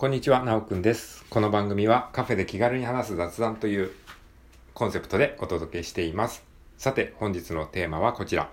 こんにちは、なおくんです。この番組はカフェで気軽に話す雑談というコンセプトでお届けしています。さて、本日のテーマはこちら。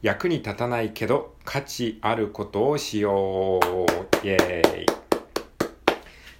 役に立たないけど価値あることをしよう。イエーイ。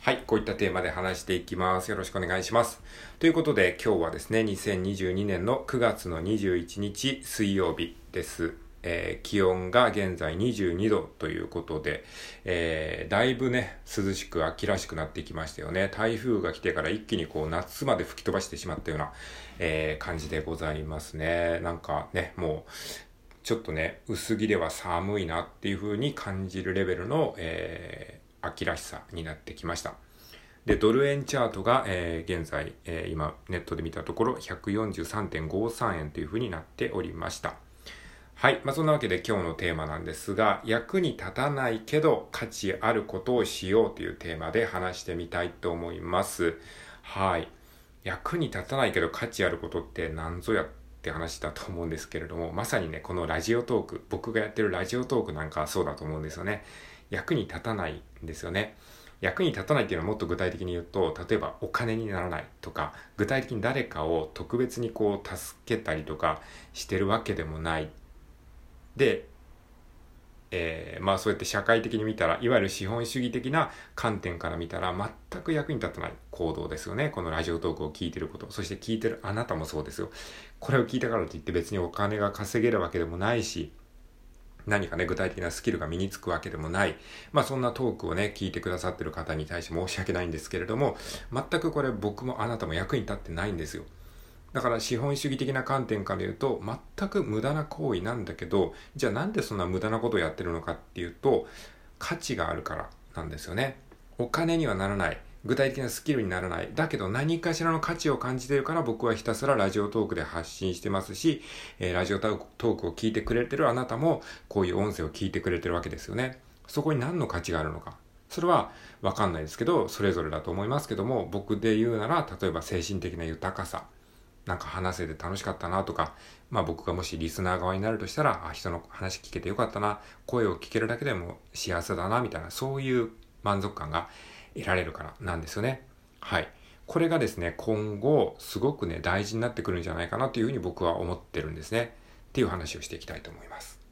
はい、こういったテーマで話していきます。よろしくお願いします。ということで、今日はですね、2022年の9月の21日水曜日です。えー気温が現在22度ということで、えーだいぶね、涼しく秋らしくなってきましたよね。台風が来てから一気にこう夏まで吹き飛ばしてしまったような、えー感じでございますね。なんかね、もう、ちょっとね、薄着では寒いなっていう風に感じるレベルの、えー秋らしさになってきました。で、ドル円チャートが、えー現在、えー今ネットで見たところ143.53円という風になっておりました。はい。まあ、そんなわけで今日のテーマなんですが、役に立たないけど価値あることをしようというテーマで話してみたいと思います。はい。役に立たないけど価値あることって何ぞやって話だと思うんですけれども、まさにね、このラジオトーク、僕がやってるラジオトークなんかそうだと思うんですよね。役に立たないんですよね。役に立たないっていうのはもっと具体的に言うと、例えばお金にならないとか、具体的に誰かを特別にこう助けたりとかしてるわけでもないで、えーまあそうやって社会的に見たら、いわゆる資本主義的な観点から見たら全く役に立たない行動ですよね。このラジオトークを聞いてること。そして聞いてるあなたもそうですよ。これを聞いたからといって別にお金が稼げるわけでもないし、何かね、具体的なスキルが身につくわけでもない。まあそんなトークをね、聞いてくださってる方に対して申し訳ないんですけれども、全くこれ僕もあなたも役に立ってないんですよ。だから資本主義的な観点から言うと全く無駄な行為なんだけどじゃあなんでそんな無駄なことをやってるのかっていうと価値があるからなんですよね。お金にはならない。具体的なスキルにならない。だけど何かしらの価値を感じてるから僕はひたすらラジオトークで発信してますし、えーラジオトークトークを聞いてくれてるあなたもこういう音声を聞いてくれてるわけですよね。そこに何の価値があるのか。それはわかんないですけどそれぞれだと思いますけども僕で言うなら例えば精神的な豊かさ。なんか話せて楽しかったなとか、まあ僕がもしリスナー側になるとしたら、あ、人の話聞けてよかったな、声を聞けるだけでも幸せだな、みたいな、そういう満足感が得られるからなんですよね。はい。これがですね、今後、すごくね、大事になってくるんじゃないかなというふうに僕は思ってるんですね。っていう話をしていきたいと思います。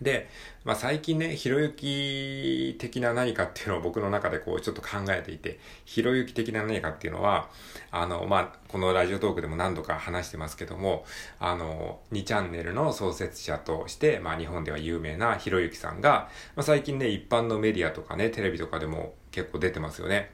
で、まあ、最近ね、ひろゆき的な何かっていうのを僕の中でこうちょっと考えていて、ひろゆき的な何かっていうのは、あの、まあ、このラジオトークでも何度か話してますけども、あの、2チャンネルの創設者として、まあ、日本では有名なひろゆきさんが、まあ、最近ね、一般のメディアとかね、テレビとかでも結構出てますよね。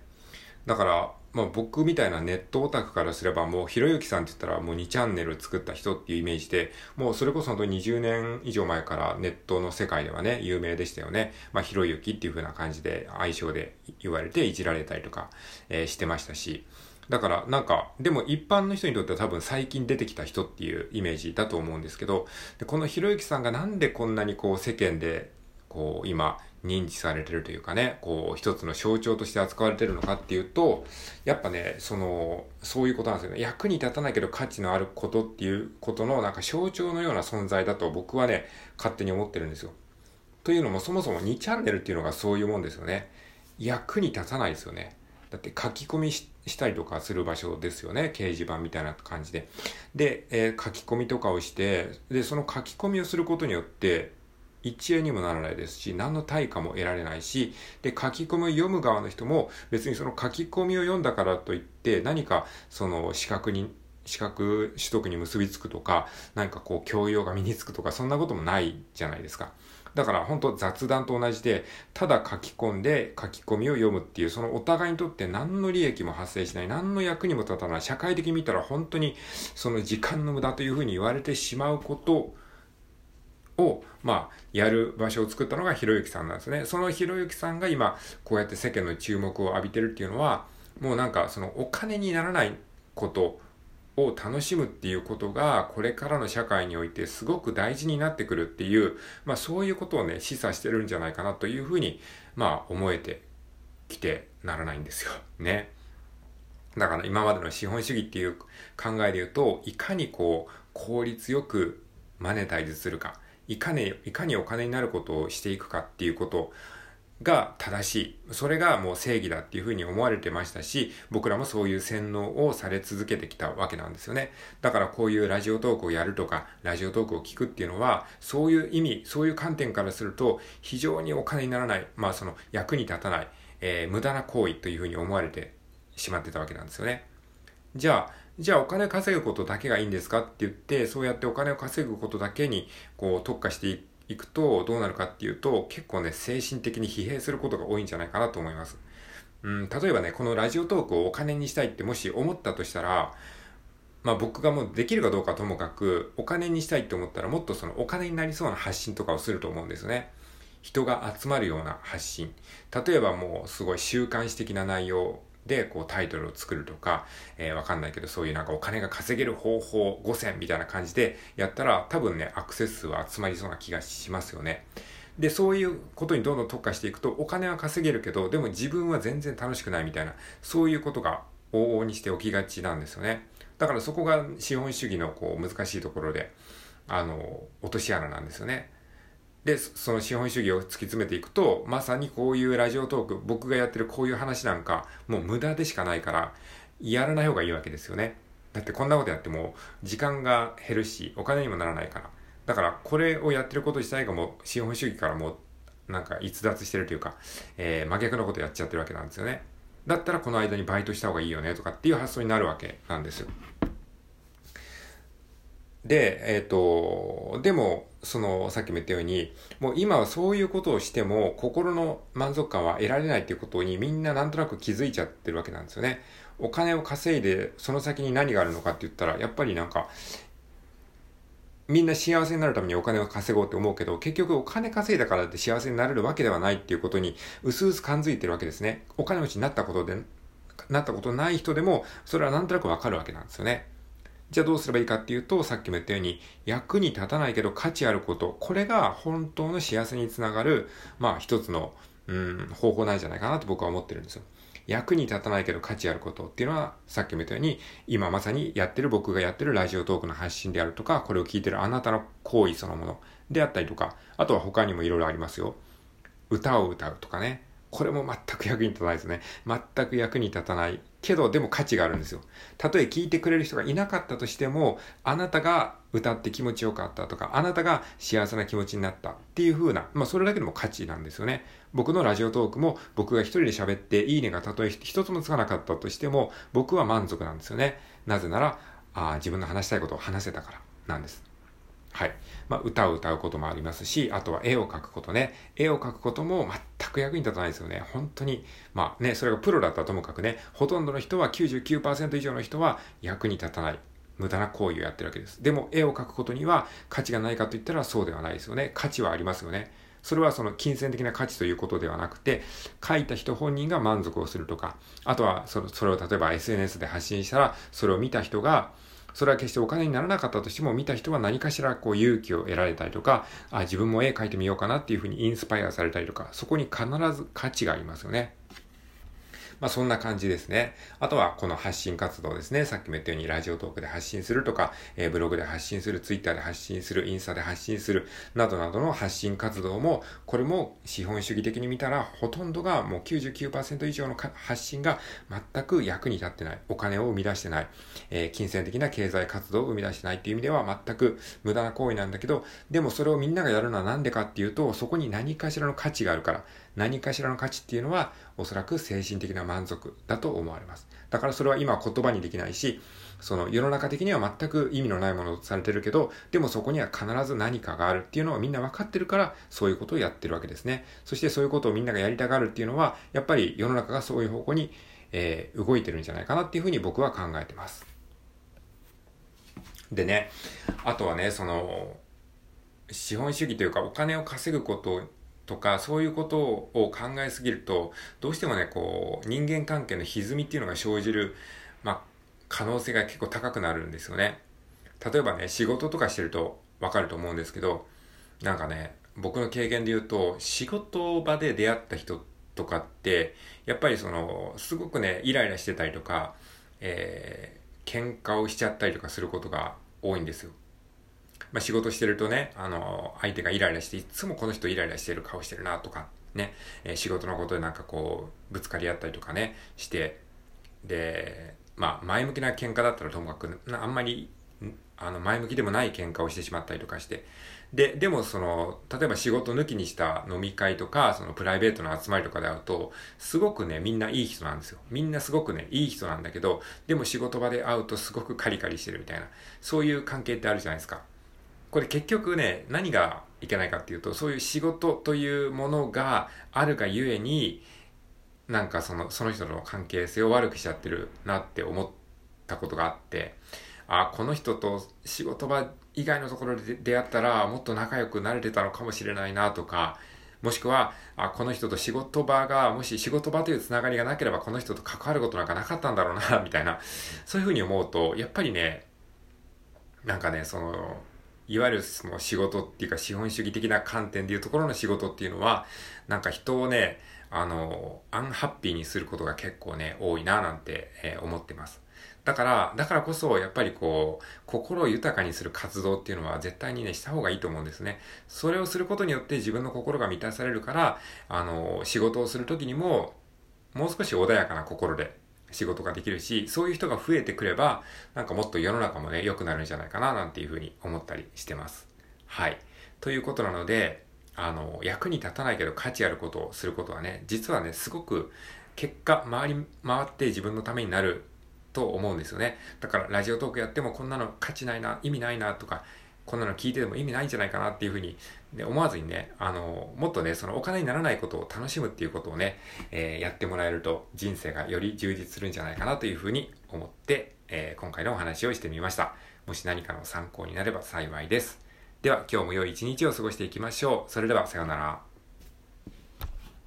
だから、まあ僕みたいなネットオタクからすればもうひろゆきさんって言ったらもう2チャンネル作った人っていうイメージで、もうそれこそ本当に20年以上前からネットの世界ではね、有名でしたよね。まあひろゆきっていう風な感じで愛称で言われていじられたりとか、えーしてましたし。だからなんか、でも一般の人にとっては多分最近出てきた人っていうイメージだと思うんですけど、このひろゆきさんがなんでこんなにこう世間でこう今認知されてるというかね、こう一つの象徴として扱われてるのかっていうと、やっぱね、その、そういうことなんですよね。役に立たないけど価値のあることっていうことのなんか象徴のような存在だと僕はね、勝手に思ってるんですよ。というのもそもそも2チャンネルっていうのがそういうもんですよね。役に立たないですよね。だって書き込みしたりとかする場所ですよね。掲示板みたいな感じで。で、えー書き込みとかをして、で、その書き込みをすることによって、一円にもならないですし、何の対価も得られないし、で、書き込みを読む側の人も別にその書き込みを読んだからといって何かその資格に、資格取得に結びつくとか、何かこう教養が身につくとか、そんなこともないじゃないですか。だから本当雑談と同じで、ただ書き込んで書き込みを読むっていう、そのお互いにとって何の利益も発生しない、何の役にも立たない、社会的に見たら本当にその時間の無駄というふうに言われてしまうことを、まあ、やる場所を作ったのがひろゆきさんなんですね。そのひろゆきさんが今、こうやって世間の注目を浴びてるっていうのは、もうなんかそのお金にならないことを楽しむっていうことが、これからの社会においてすごく大事になってくるっていう、まあそういうことをね、示唆してるんじゃないかなというふうに、まあ思えてきてならないんですよ。ね。だから今までの資本主義っていう考えで言うと、いかにこう、効率よくマネタイズするか、いかに、いかにお金になることをしていくかっていうことが正しい。それがもう正義だっていうふうに思われてましたし、僕らもそういう洗脳をされ続けてきたわけなんですよね。だからこういうラジオトークをやるとか、ラジオトークを聞くっていうのは、そういう意味、そういう観点からすると、非常にお金にならない、まあその役に立たない、えー、無駄な行為というふうに思われてしまってたわけなんですよね。じゃあ、じゃあお金稼ぐことだけがいいんですかって言って、そうやってお金を稼ぐことだけにこう特化していくいくとどうなるかっていうと結構ね精神的に疲弊することが多いんじゃないかなと思います。うん、例えばねこのラジオトークをお金にしたいってもし思ったとしたらまあ僕がもうできるかどうかともかくお金にしたいって思ったらもっとそのお金になりそうな発信とかをすると思うんですね。人が集まるような発信。例えばもうすごい週刊誌的な内容で、こうタイトルを作るとか、えー、わかんないけど、そういうなんかお金が稼げる方法5選みたいな感じでやったら、多分ね、アクセス数は集まりそうな気がしますよね。で、そういうことにどんどん特化していくと、お金は稼げるけど、でも自分は全然楽しくないみたいな、そういうことが往々にして起きがちなんですよね。だからそこが資本主義のこう難しいところで、あの、落とし穴なんですよね。で、その資本主義を突き詰めていくと、まさにこういうラジオトーク、僕がやってるこういう話なんか、もう無駄でしかないから、やらない方がいいわけですよね。だってこんなことやっても、時間が減るし、お金にもならないから。だから、これをやってること自体がもう、資本主義からもう、なんか逸脱してるというか、えー、真逆のことやっちゃってるわけなんですよね。だったらこの間にバイトした方がいいよねとかっていう発想になるわけなんですよ。で、えっ、ー、と、でも、その、さっきも言ったように、もう今はそういうことをしても、心の満足感は得られないっていうことにみんななんとなく気づいちゃってるわけなんですよね。お金を稼いで、その先に何があるのかって言ったら、やっぱりなんか、みんな幸せになるためにお金を稼ごうって思うけど、結局お金稼いだからって幸せになれるわけではないっていうことに、うすうす感づいてるわけですね。お金持ちになったことで、なったことない人でも、それはなんとなくわかるわけなんですよね。じゃあどうすればいいかっていうと、さっきも言ったように、役に立たないけど価値あること、これが本当の幸せにつながる、まあ一つの、うん、方法なんじゃないかなと僕は思ってるんですよ。役に立たないけど価値あることっていうのは、さっきも言ったように、今まさにやってる僕がやってるラジオトークの発信であるとか、これを聞いてるあなたの行為そのものであったりとか、あとは他にもいろいろありますよ。歌を歌うとかね。これも全く役に立たないですね。全く役に立たないけど、でも価値があるんですよ。たとえ聞いてくれる人がいなかったとしても、あなたが歌って気持ちよかったとか、あなたが幸せな気持ちになったっていう風な、まあそれだけでも価値なんですよね。僕のラジオトークも僕が一人で喋って、いいねがたとえ一つもつかなかったとしても、僕は満足なんですよね。なぜなら、あ自分の話したいことを話せたからなんです。はい。まあ、歌を歌うこともありますし、あとは絵を描くことね。絵を描くことも全く役に立たないですよね。本当に。まあね、それがプロだったらともかくね、ほとんどの人は99%以上の人は役に立たない。無駄な行為をやってるわけです。でも、絵を描くことには価値がないかと言ったらそうではないですよね。価値はありますよね。それはその金銭的な価値ということではなくて、書いた人本人が満足をするとか、あとはそれを例えば SNS で発信したら、それを見た人が、それは決してお金にならなかったとしても、見た人は何かしらこう勇気を得られたりとか、あ、自分も絵描いてみようかなっていうふうにインスパイアされたりとか、そこに必ず価値がありますよね。まあそんな感じですね。あとはこの発信活動ですね。さっきも言ったようにラジオトークで発信するとか、えー、ブログで発信する、ツイッターで発信する、インスタで発信する、などなどの発信活動も、これも資本主義的に見たらほとんどがもう99%以上の発信が全く役に立ってない。お金を生み出してない。えー、金銭的な経済活動を生み出してないっていう意味では全く無駄な行為なんだけど、でもそれをみんながやるのはなんでかっていうと、そこに何かしらの価値があるから。何かしらの価値っていうのはおそらく精神的な満足だと思われます。だからそれは今言葉にできないし、その世の中的には全く意味のないものとされてるけど、でもそこには必ず何かがあるっていうのをみんな分かってるから、そういうことをやってるわけですね。そしてそういうことをみんながやりたがるっていうのは、やっぱり世の中がそういう方向に、えー、動いてるんじゃないかなっていうふうに僕は考えてます。でね、あとはね、その、資本主義というかお金を稼ぐこととか、そういうことを考えすぎると、どうしてもね、こう、人間関係の歪みっていうのが生じる、まあ、可能性が結構高くなるんですよね。例えばね、仕事とかしてるとわかると思うんですけど、なんかね、僕の経験で言うと、仕事場で出会った人とかって、やっぱりその、すごくね、イライラしてたりとか、えー、喧嘩をしちゃったりとかすることが多いんですよ。まあ、仕事してるとね、あの、相手がイライラして、いつもこの人イライラしてる顔してるなとかね、え仕事のことでなんかこう、ぶつかり合ったりとかね、して、で、まあ、前向きな喧嘩だったらともかく、あんまり、あの、前向きでもない喧嘩をしてしまったりとかして、で、でもその、例えば仕事抜きにした飲み会とか、そのプライベートの集まりとかで会うと、すごくね、みんないい人なんですよ。みんなすごくね、いい人なんだけど、でも仕事場で会うとすごくカリカリしてるみたいな、そういう関係ってあるじゃないですか。これ結局ね、何がいけないかっていうと、そういう仕事というものがあるがゆえに、なんかその、その人の関係性を悪くしちゃってるなって思ったことがあって、あ、この人と仕事場以外のところで出会ったらもっと仲良くなれてたのかもしれないなとか、もしくは、あ、この人と仕事場が、もし仕事場というつながりがなければこの人と関わることなんかなかったんだろうな、みたいな、そういうふうに思うと、やっぱりね、なんかね、その、いわゆるその仕事っていうか資本主義的な観点でいうところの仕事っていうのは、なんか人をね、あの、アンハッピーにすることが結構ね、多いななんて、えー、思ってます。だから、だからこそ、やっぱりこう、心を豊かにする活動っていうのは絶対にね、した方がいいと思うんですね。それをすることによって自分の心が満たされるから、あの、仕事をするときにも、もう少し穏やかな心で仕事ができるし、そういう人が増えてくれば、なんかもっと世の中もね、良くなるんじゃないかな、なんていうふうに思ったりしてます。はい。ということなので、あの、役に立たないけど価値あることをすることはね、実はね、すごく結果、回り回って自分のためになると思うんですよね。だからラジオトークやってもこんなの価値ないな、意味ないなとか、こんなの聞いてても意味ないんじゃないかなっていうふうに、ね、思わずにね、あの、もっとね、そのお金にならないことを楽しむっていうことをね、えー、やってもらえると人生がより充実するんじゃないかなというふうに思って、えー、今回のお話をしてみました。もし何かの参考になれば幸いです。では今日も良い一日を過ごしていきましょう。それではさようなら。